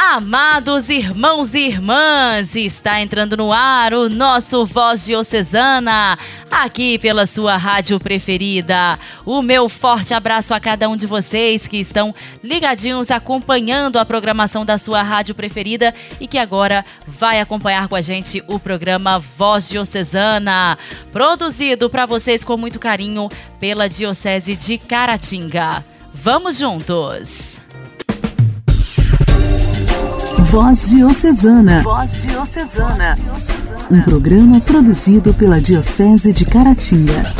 Amados irmãos e irmãs, está entrando no ar o nosso Voz Diocesana, aqui pela sua rádio preferida. O meu forte abraço a cada um de vocês que estão ligadinhos acompanhando a programação da sua rádio preferida e que agora vai acompanhar com a gente o programa Voz Diocesana, produzido para vocês com muito carinho pela Diocese de Caratinga. Vamos juntos! Voz Diocesana. Voz Diocesana. Um programa produzido pela Diocese de Caratinga.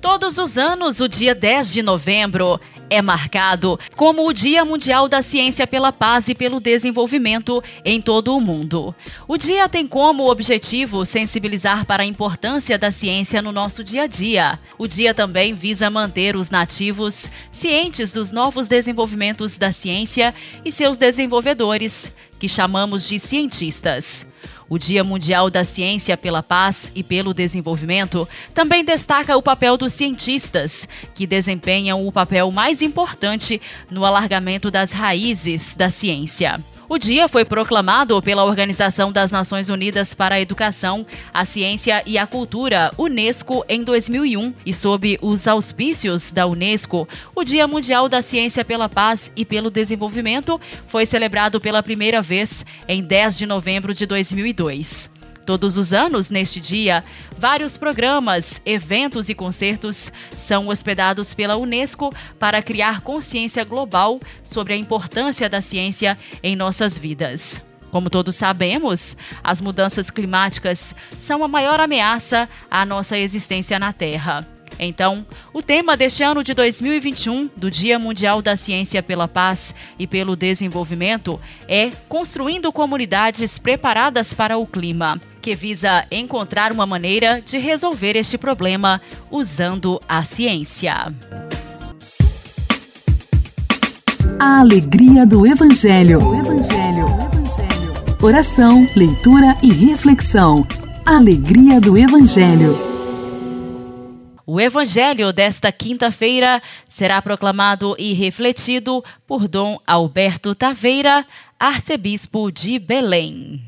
Todos os anos, o dia 10 de novembro é marcado como o Dia Mundial da Ciência pela Paz e pelo Desenvolvimento em todo o mundo. O dia tem como objetivo sensibilizar para a importância da ciência no nosso dia a dia. O dia também visa manter os nativos cientes dos novos desenvolvimentos da ciência e seus desenvolvedores, que chamamos de cientistas. O Dia Mundial da Ciência pela Paz e pelo Desenvolvimento também destaca o papel dos cientistas, que desempenham o papel mais importante no alargamento das raízes da ciência. O dia foi proclamado pela Organização das Nações Unidas para a Educação, a Ciência e a Cultura, Unesco, em 2001 e sob os auspícios da Unesco, o Dia Mundial da Ciência pela Paz e pelo Desenvolvimento foi celebrado pela primeira vez em 10 de novembro de 2002. Todos os anos, neste dia, vários programas, eventos e concertos são hospedados pela Unesco para criar consciência global sobre a importância da ciência em nossas vidas. Como todos sabemos, as mudanças climáticas são a maior ameaça à nossa existência na Terra. Então, o tema deste ano de 2021, do Dia Mundial da Ciência pela Paz e pelo Desenvolvimento, é Construindo Comunidades Preparadas para o Clima, que visa encontrar uma maneira de resolver este problema usando a ciência. A alegria do Evangelho. Evangelho. Evangelho. Oração, leitura e reflexão. Alegria do Evangelho. O evangelho desta quinta-feira será proclamado e refletido por Dom Alberto Taveira, arcebispo de Belém.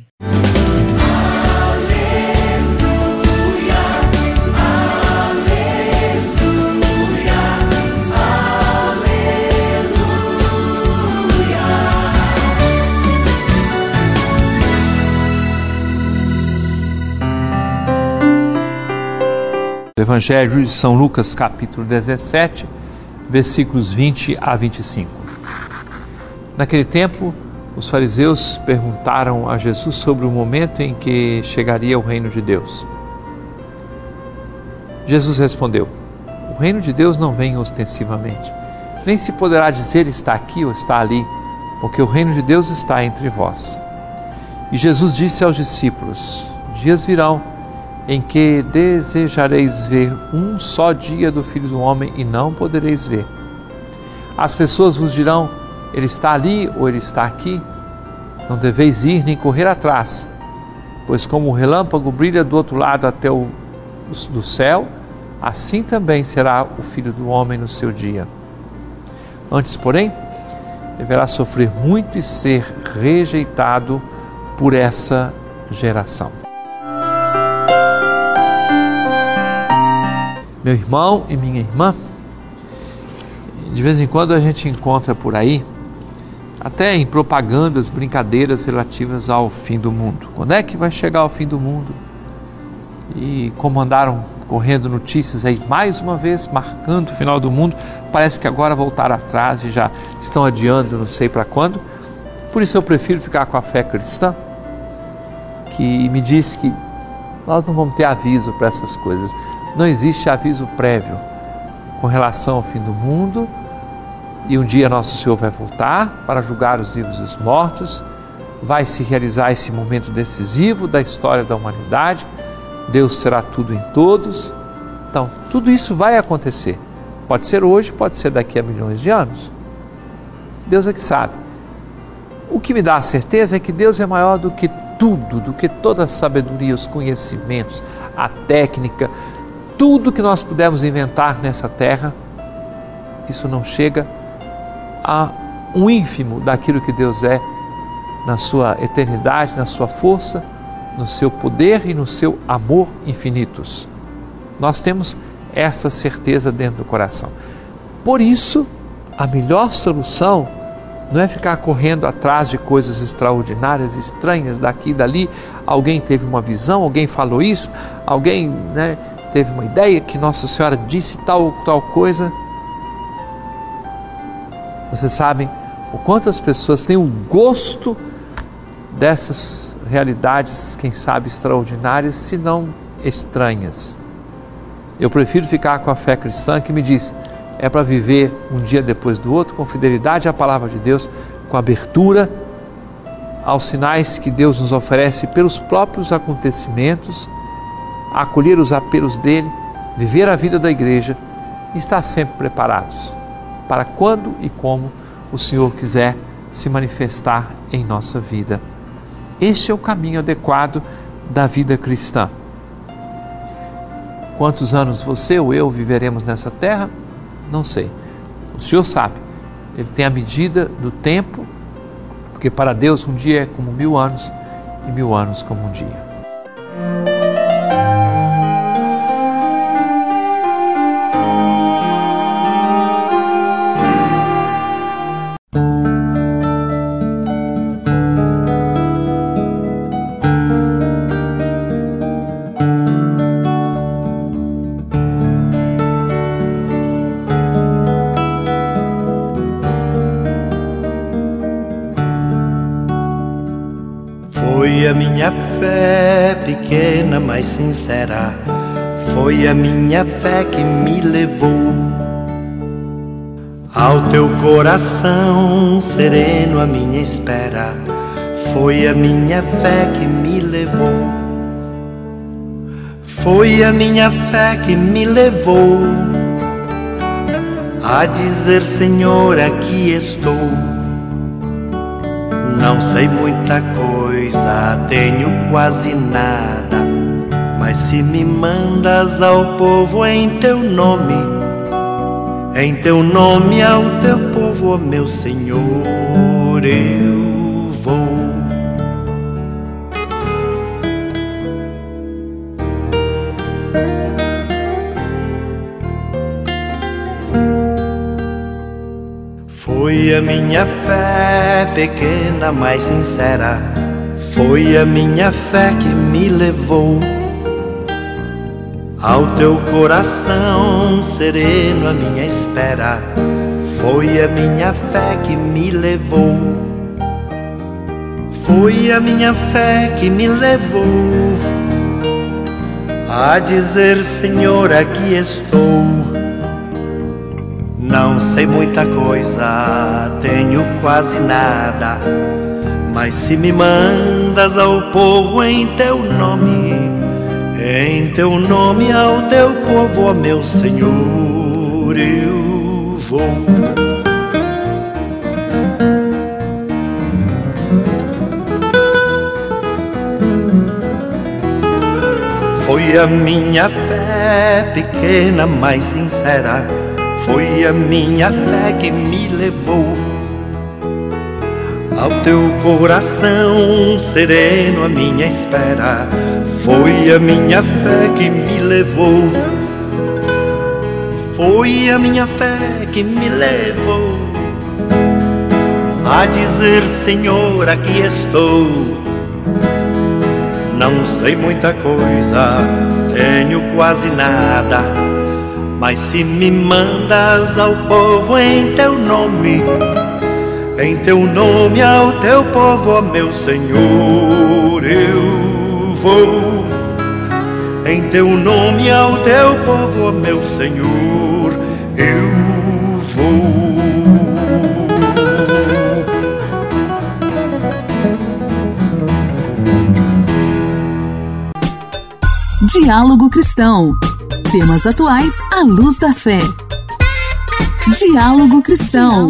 Evangelho de São Lucas, capítulo 17, versículos 20 a 25. Naquele tempo, os fariseus perguntaram a Jesus sobre o momento em que chegaria o reino de Deus. Jesus respondeu: O reino de Deus não vem ostensivamente, nem se poderá dizer está aqui ou está ali, porque o reino de Deus está entre vós. E Jesus disse aos discípulos: Dias virão em que desejareis ver um só dia do Filho do Homem e não podereis ver. As pessoas vos dirão: Ele está ali ou ele está aqui. Não deveis ir nem correr atrás, pois como o relâmpago brilha do outro lado até o do céu, assim também será o Filho do Homem no seu dia. Antes, porém, deverá sofrer muito e ser rejeitado por essa geração. Meu irmão e minha irmã, de vez em quando a gente encontra por aí, até em propagandas, brincadeiras relativas ao fim do mundo. Quando é que vai chegar o fim do mundo? E como andaram correndo notícias aí mais uma vez, marcando o final do mundo, parece que agora voltaram atrás e já estão adiando, não sei para quando. Por isso eu prefiro ficar com a fé cristã, que me diz que nós não vamos ter aviso para essas coisas. Não existe aviso prévio com relação ao fim do mundo e um dia nosso Senhor vai voltar para julgar os vivos e os mortos. Vai se realizar esse momento decisivo da história da humanidade. Deus será tudo em todos. Então, tudo isso vai acontecer. Pode ser hoje, pode ser daqui a milhões de anos. Deus é que sabe. O que me dá a certeza é que Deus é maior do que tudo, do que toda a sabedoria, os conhecimentos, a técnica, tudo que nós pudermos inventar nessa terra, isso não chega a um ínfimo daquilo que Deus é na sua eternidade, na sua força, no seu poder e no seu amor infinitos. Nós temos essa certeza dentro do coração. Por isso, a melhor solução não é ficar correndo atrás de coisas extraordinárias, estranhas daqui e dali. Alguém teve uma visão, alguém falou isso, alguém né, teve uma ideia que Nossa Senhora disse tal tal coisa. Vocês sabem o quanto as pessoas têm o gosto dessas realidades, quem sabe extraordinárias, se não estranhas. Eu prefiro ficar com a fé cristã que me diz é para viver um dia depois do outro com fidelidade à palavra de Deus, com abertura aos sinais que Deus nos oferece pelos próprios acontecimentos, acolher os apelos dele, viver a vida da igreja e estar sempre preparados para quando e como o Senhor quiser se manifestar em nossa vida. Este é o caminho adequado da vida cristã. Quantos anos você ou eu viveremos nessa terra? Não sei. O Senhor sabe. Ele tem a medida do tempo, porque para Deus um dia é como mil anos e mil anos como um dia. Mas sincera. Foi a minha fé que me levou ao teu coração sereno, a minha espera. Foi a minha fé que me levou. Foi a minha fé que me levou a dizer: Senhor, aqui estou. Não sei muita coisa, tenho quase nada. Mas se me mandas ao povo em teu nome, em teu nome ao teu povo, meu Senhor, eu vou. Foi a minha fé pequena, mas sincera. Foi a minha fé que me levou ao teu coração sereno, a minha espera. Foi a minha fé que me levou. Foi a minha fé que me levou a dizer: Senhor, aqui estou não sei muita coisa, tenho quase nada. Mas se me mandas ao povo em teu em teu nome ao teu povo, ó meu Senhor, eu vou. Foi a minha fé pequena, mas sincera foi a minha fé que me levou ao teu coração sereno, a minha espera. Foi a minha fé que me levou. Foi a minha fé que me levou a dizer: Senhor, aqui estou. Não sei muita coisa, tenho quase nada mas se me mandas ao povo em teu nome, em teu nome ao teu povo, ó meu Senhor, eu vou. Em teu nome ao teu povo, meu Senhor, eu vou. Diálogo Cristão. Temas atuais à luz da fé. Diálogo Cristão.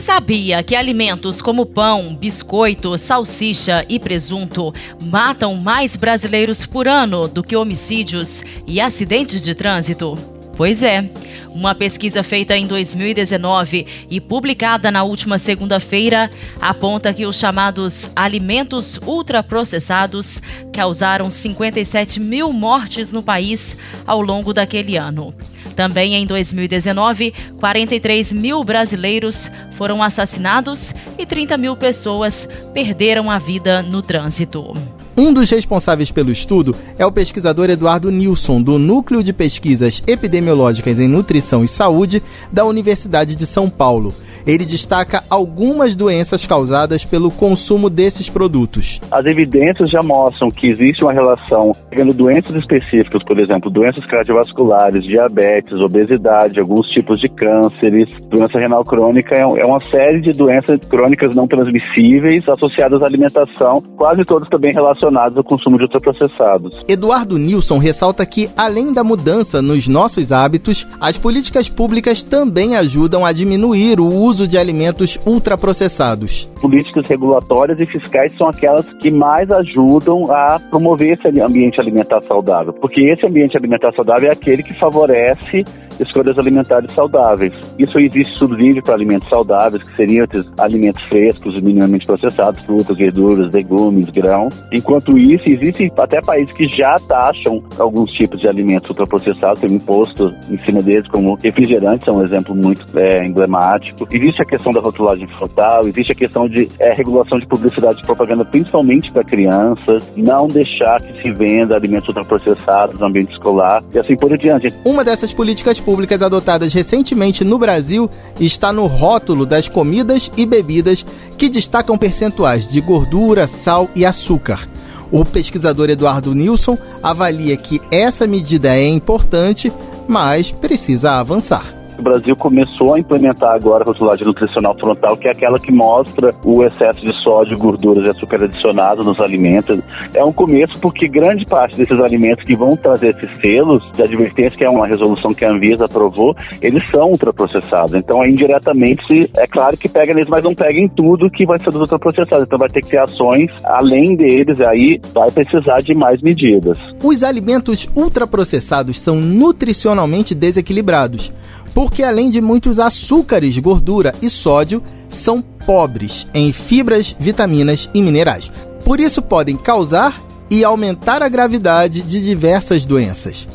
Você sabia que alimentos como pão, biscoito, salsicha e presunto matam mais brasileiros por ano do que homicídios e acidentes de trânsito? Pois é. Uma pesquisa feita em 2019 e publicada na última segunda-feira aponta que os chamados alimentos ultraprocessados causaram 57 mil mortes no país ao longo daquele ano. Também em 2019, 43 mil brasileiros foram assassinados e 30 mil pessoas perderam a vida no trânsito. Um dos responsáveis pelo estudo é o pesquisador Eduardo Nilson, do Núcleo de Pesquisas Epidemiológicas em Nutrição e Saúde da Universidade de São Paulo ele destaca algumas doenças causadas pelo consumo desses produtos. As evidências já mostram que existe uma relação pegando doenças específicas, por exemplo, doenças cardiovasculares, diabetes, obesidade, alguns tipos de cânceres, doença renal crônica, é, é uma série de doenças crônicas não transmissíveis associadas à alimentação, quase todas também relacionadas ao consumo de ultraprocessados. Eduardo Nilson ressalta que, além da mudança nos nossos hábitos, as políticas públicas também ajudam a diminuir o uso uso de alimentos ultraprocessados. Políticas regulatórias e fiscais são aquelas que mais ajudam a promover esse ambiente alimentar saudável, porque esse ambiente alimentar saudável é aquele que favorece escolhas alimentares saudáveis. Isso existe subsídio para alimentos saudáveis, que seriam esses alimentos frescos, minimamente processados, frutas, verduras, legumes, grãos. Enquanto isso, existem até países que já taxam alguns tipos de alimentos ultraprocessados, tem um imposto em cima deles, como refrigerantes, é um exemplo muito é, emblemático. Existe a questão da rotulagem frontal, existe a questão de é, regulação de publicidade e propaganda, principalmente para crianças, não deixar que se venda alimentos ultraprocessados no ambiente escolar e assim por diante. Uma dessas políticas públicas adotadas recentemente no Brasil está no rótulo das comidas e bebidas que destacam percentuais de gordura, sal e açúcar. O pesquisador Eduardo Nilson avalia que essa medida é importante, mas precisa avançar. O Brasil começou a implementar agora a rotulagem nutricional frontal, que é aquela que mostra o excesso de sódio, gorduras e açúcar adicionado nos alimentos. É um começo porque grande parte desses alimentos que vão trazer esses selos de advertência, que é uma resolução que a Anvisa aprovou, eles são ultraprocessados. Então, indiretamente, é claro que pega neles, mas não pega em tudo que vai ser dos ultraprocessados. Então, vai ter que ter ações além deles, aí vai precisar de mais medidas. Os alimentos ultraprocessados são nutricionalmente desequilibrados porque além de muitos açúcares, gordura e sódio, são pobres em fibras, vitaminas e minerais. Por isso podem causar e aumentar a gravidade de diversas doenças.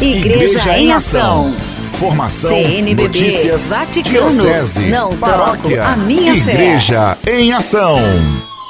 Igreja, Igreja em Ação. Formação, CNBB, notícias, Vaticano, diocese, não paróquia, a minha Igreja fé. em Ação.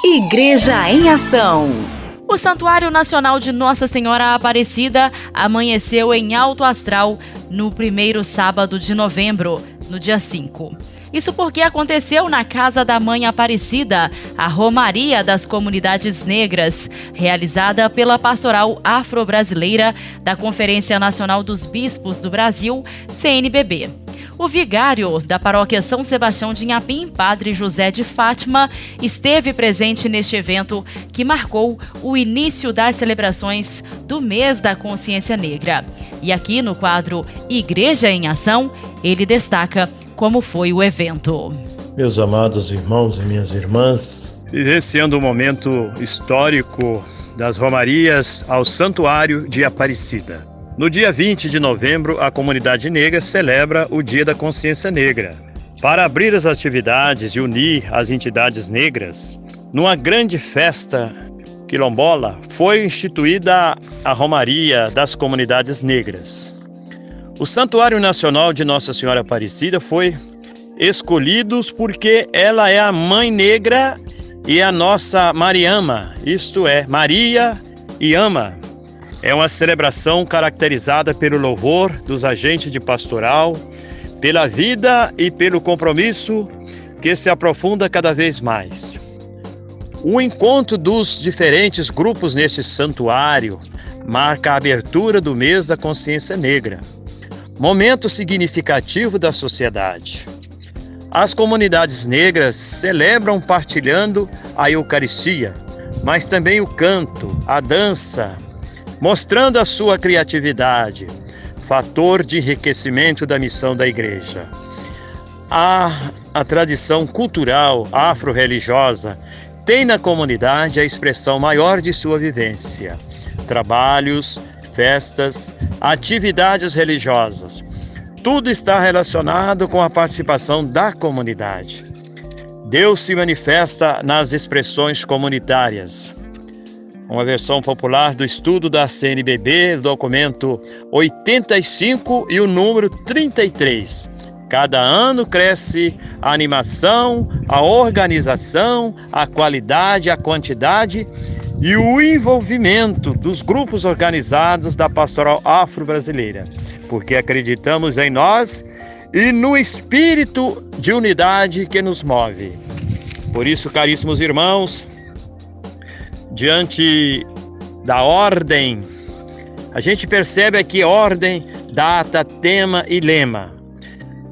Igreja em Ação. O Santuário Nacional de Nossa Senhora Aparecida amanheceu em alto astral no primeiro sábado de novembro, no dia 5. Isso porque aconteceu na Casa da Mãe Aparecida, a Romaria das Comunidades Negras, realizada pela Pastoral Afro-Brasileira da Conferência Nacional dos Bispos do Brasil, CNBB. O vigário da paróquia São Sebastião de Inhapim, Padre José de Fátima, esteve presente neste evento que marcou o início das celebrações do mês da consciência negra. E aqui no quadro Igreja em Ação, ele destaca como foi o evento. Meus amados irmãos e minhas irmãs, vivenciando um momento histórico das romarias ao Santuário de Aparecida. No dia 20 de novembro, a comunidade negra celebra o Dia da Consciência Negra. Para abrir as atividades e unir as entidades negras, numa grande festa quilombola, foi instituída a Romaria das Comunidades Negras. O Santuário Nacional de Nossa Senhora Aparecida foi escolhido porque ela é a mãe negra e a nossa Mariama, isto é, Maria e ama, é uma celebração caracterizada pelo louvor dos agentes de pastoral, pela vida e pelo compromisso que se aprofunda cada vez mais. O encontro dos diferentes grupos neste santuário marca a abertura do mês da consciência negra, momento significativo da sociedade. As comunidades negras celebram partilhando a Eucaristia, mas também o canto, a dança, mostrando a sua criatividade, fator de enriquecimento da missão da igreja. a, a tradição cultural afro-religiosa tem na comunidade a expressão maior de sua vivência. Trabalhos, festas, atividades religiosas. Tudo está relacionado com a participação da comunidade. Deus se manifesta nas expressões comunitárias. Uma versão popular do estudo da CNBB, documento 85 e o número 33. Cada ano cresce a animação, a organização, a qualidade, a quantidade e o envolvimento dos grupos organizados da pastoral afro-brasileira, porque acreditamos em nós e no espírito de unidade que nos move. Por isso, caríssimos irmãos, diante da ordem, a gente percebe aqui ordem, data, tema e lema.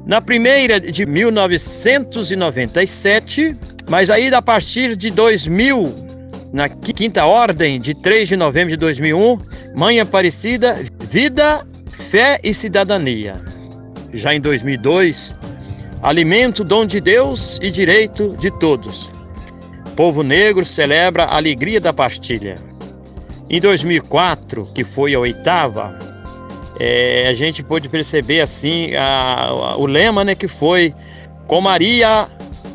Na primeira de 1997, mas aí a partir de 2000 na quinta ordem de 3 de novembro de 2001, Mãe Aparecida, Vida, Fé e Cidadania. Já em 2002, Alimento, Dom de Deus e Direito de Todos. Povo negro celebra a alegria da partilha. Em 2004, que foi a oitava, é, a gente pôde perceber assim a, a, o lema né, que foi com Maria,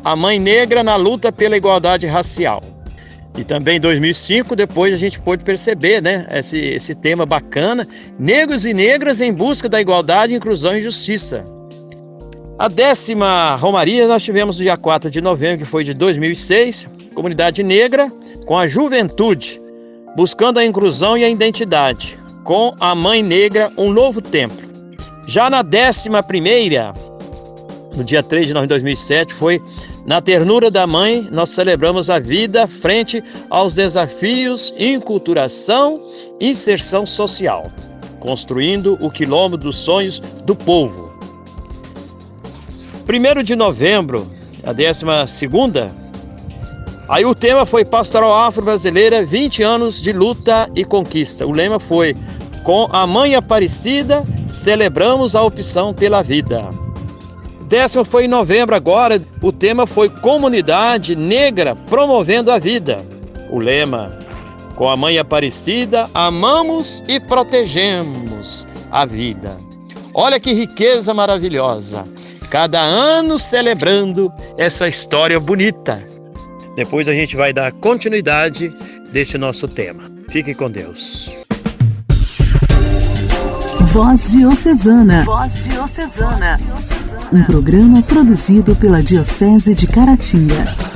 a mãe negra na luta pela igualdade racial. E também em 2005, depois a gente pôde perceber né, esse, esse tema bacana: negros e negras em busca da igualdade, inclusão e justiça. A décima Romaria nós tivemos no dia 4 de novembro, que foi de 2006, Comunidade Negra com a Juventude, buscando a inclusão e a identidade, com a Mãe Negra, um novo templo. Já na décima primeira, no dia 3 de novembro de 2007, foi na ternura da mãe, nós celebramos a vida frente aos desafios, inculturação e inserção social, construindo o quilombo dos sonhos do povo. 1 de novembro, a décima segunda, aí o tema foi Pastoral Afro-Brasileira, 20 anos de luta e conquista. O lema foi Com a Mãe Aparecida, celebramos a opção pela vida décimo foi em novembro agora. O tema foi Comunidade Negra Promovendo a Vida. O lema: Com a Mãe Aparecida, amamos e protegemos a vida. Olha que riqueza maravilhosa. Cada ano celebrando essa história bonita. Depois a gente vai dar continuidade deste nosso tema. Fique com Deus. Voz Diocesana. Voz Diocesana um programa produzido pela Diocese de Caratinga.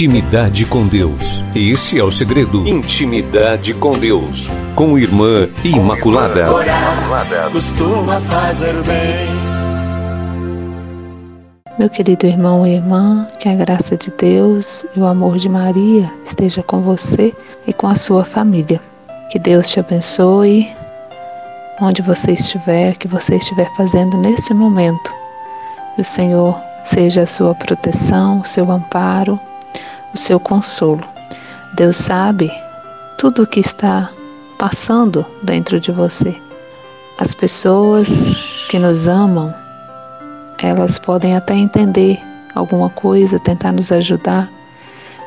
Intimidade com Deus. Esse é o segredo. Intimidade com Deus. Com Irmã Imaculada. Orar costuma fazer bem. Meu querido irmão e irmã, que a graça de Deus e o amor de Maria esteja com você e com a sua família. Que Deus te abençoe onde você estiver, que você estiver fazendo neste momento. Que o Senhor seja a sua proteção, o seu amparo o seu consolo. Deus sabe tudo o que está passando dentro de você. As pessoas que nos amam, elas podem até entender alguma coisa, tentar nos ajudar,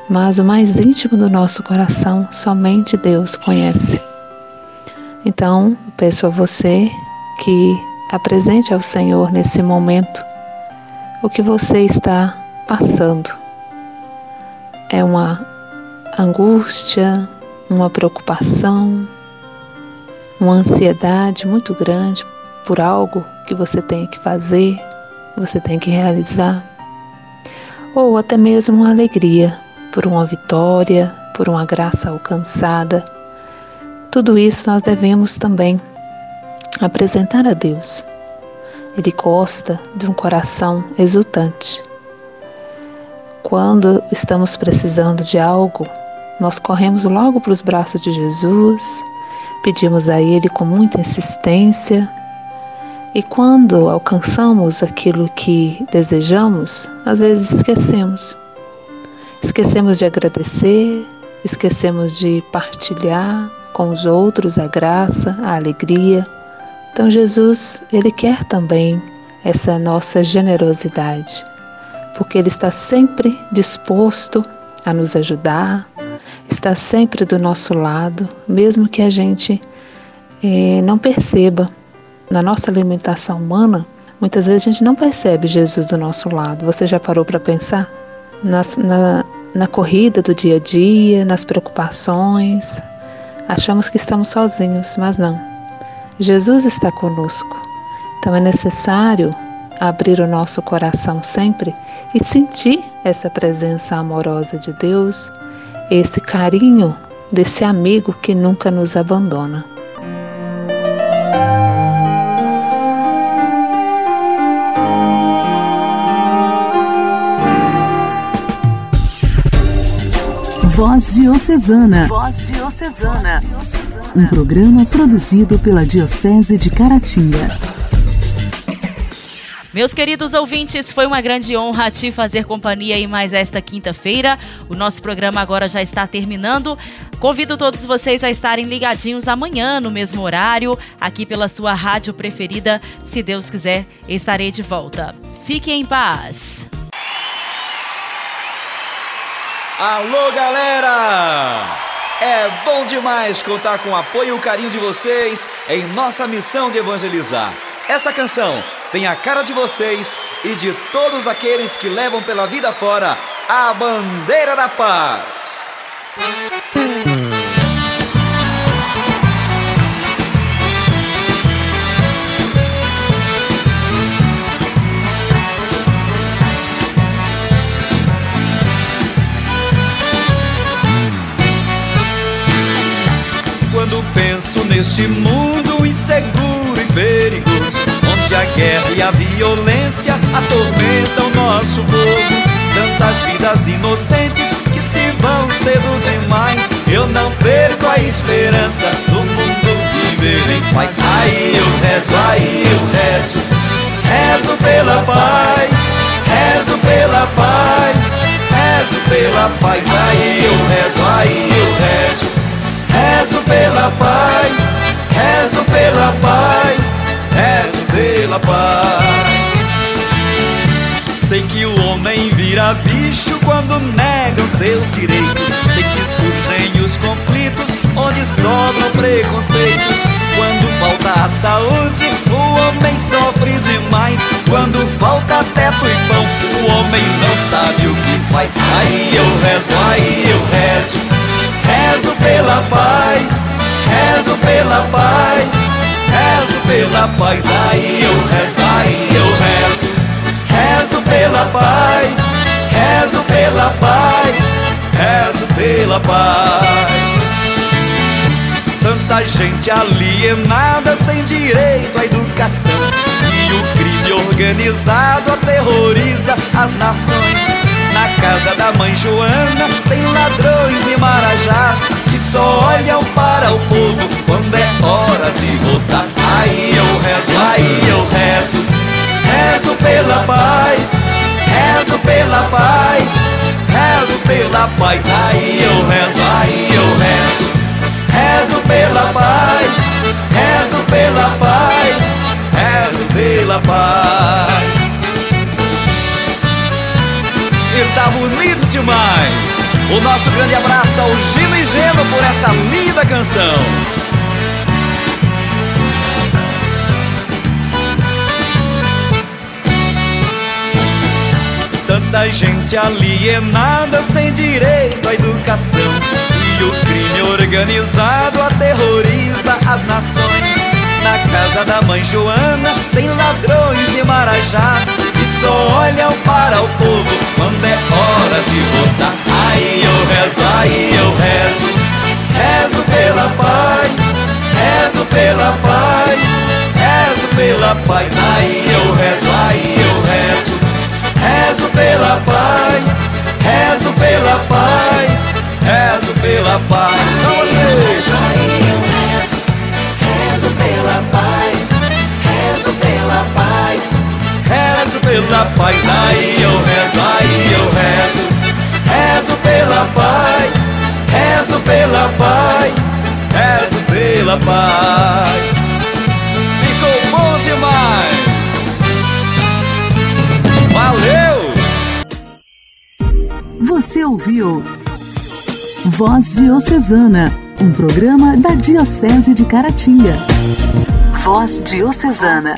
mas o mais íntimo do nosso coração somente Deus conhece. Então, peço a você que apresente ao Senhor nesse momento o que você está passando é uma angústia, uma preocupação, uma ansiedade muito grande por algo que você tem que fazer, você tem que realizar, ou até mesmo uma alegria por uma vitória, por uma graça alcançada. Tudo isso nós devemos também apresentar a Deus. Ele gosta de um coração exultante. Quando estamos precisando de algo, nós corremos logo para os braços de Jesus, pedimos a Ele com muita insistência, e quando alcançamos aquilo que desejamos, às vezes esquecemos. Esquecemos de agradecer, esquecemos de partilhar com os outros a graça, a alegria. Então Jesus, ele quer também essa nossa generosidade porque Ele está sempre disposto a nos ajudar, está sempre do nosso lado, mesmo que a gente eh, não perceba. Na nossa alimentação humana, muitas vezes a gente não percebe Jesus do nosso lado. Você já parou para pensar? Nas, na, na corrida do dia a dia, nas preocupações, achamos que estamos sozinhos, mas não. Jesus está conosco. Então é necessário abrir o nosso coração sempre e sentir essa presença amorosa de Deus, esse carinho desse amigo que nunca nos abandona. Voz Diocesana. Voz Diocesana. Um programa produzido pela Diocese de Caratinga. Meus queridos ouvintes, foi uma grande honra te fazer companhia em mais esta quinta-feira. O nosso programa agora já está terminando. Convido todos vocês a estarem ligadinhos amanhã, no mesmo horário, aqui pela sua rádio preferida. Se Deus quiser, estarei de volta. Fiquem em paz. Alô, galera! É bom demais contar com o apoio e o carinho de vocês em nossa missão de evangelizar. Essa canção tem a cara de vocês e de todos aqueles que levam pela vida fora a bandeira da paz. Quando penso neste mundo e a violência atormentam nosso povo. Tantas vidas inocentes que se vão cedo demais. Eu não perco a esperança do mundo viver em paz. Aí eu rezo, aí eu rezo, rezo pela paz, rezo pela paz, rezo pela paz. Aí eu rezo, aí eu rezo, rezo pela paz, rezo pela paz rezo pela paz. vira bicho quando negam seus direitos. Sei que surgem os conflitos onde sobram preconceitos. Quando falta a saúde, o homem sofre demais. Quando falta teto e pão, o homem não sabe o que faz. Aí eu rezo, aí eu rezo, rezo pela paz, rezo pela paz, rezo pela paz. Aí eu rezo, aí eu rezo, rezo pela paz, rezo pela paz, rezo pela paz. Tanta gente alienada sem direito à educação. E o crime organizado aterroriza as nações. Na casa da mãe Joana tem ladrões e marajás só olham para o povo quando é hora de votar. Aí eu rezo, aí eu rezo, rezo pela paz, rezo pela paz, rezo pela paz. Aí eu rezo, aí eu rezo. Rezo pela paz, rezo pela paz, rezo pela paz. E tá bonito demais. O nosso grande abraço ao Gino e Geno por essa linda canção. Tanta gente alienada sem direito à educação. E o crime organizado aterroriza as nações. Na casa da mãe Joana tem ladrões e marajás que só olham para o povo quando é hora de votar. Eu rezo, aí eu rezo, rezo pela paz, rezo pela paz, rezo pela paz. Aí eu rezo, aí eu rezo, rezo pela paz, rezo pela paz, rezo pela paz. São vocês. Aí eu rezo, rezo pela paz, rezo pela paz. Rezo pela paz, aí eu rezo, aí eu rezo. Rezo pela paz, rezo pela paz, rezo pela paz. Ficou bom demais. Valeu! Você ouviu Voz Diocesana, um programa da Diocese de Caratinga. Voz Diocesana.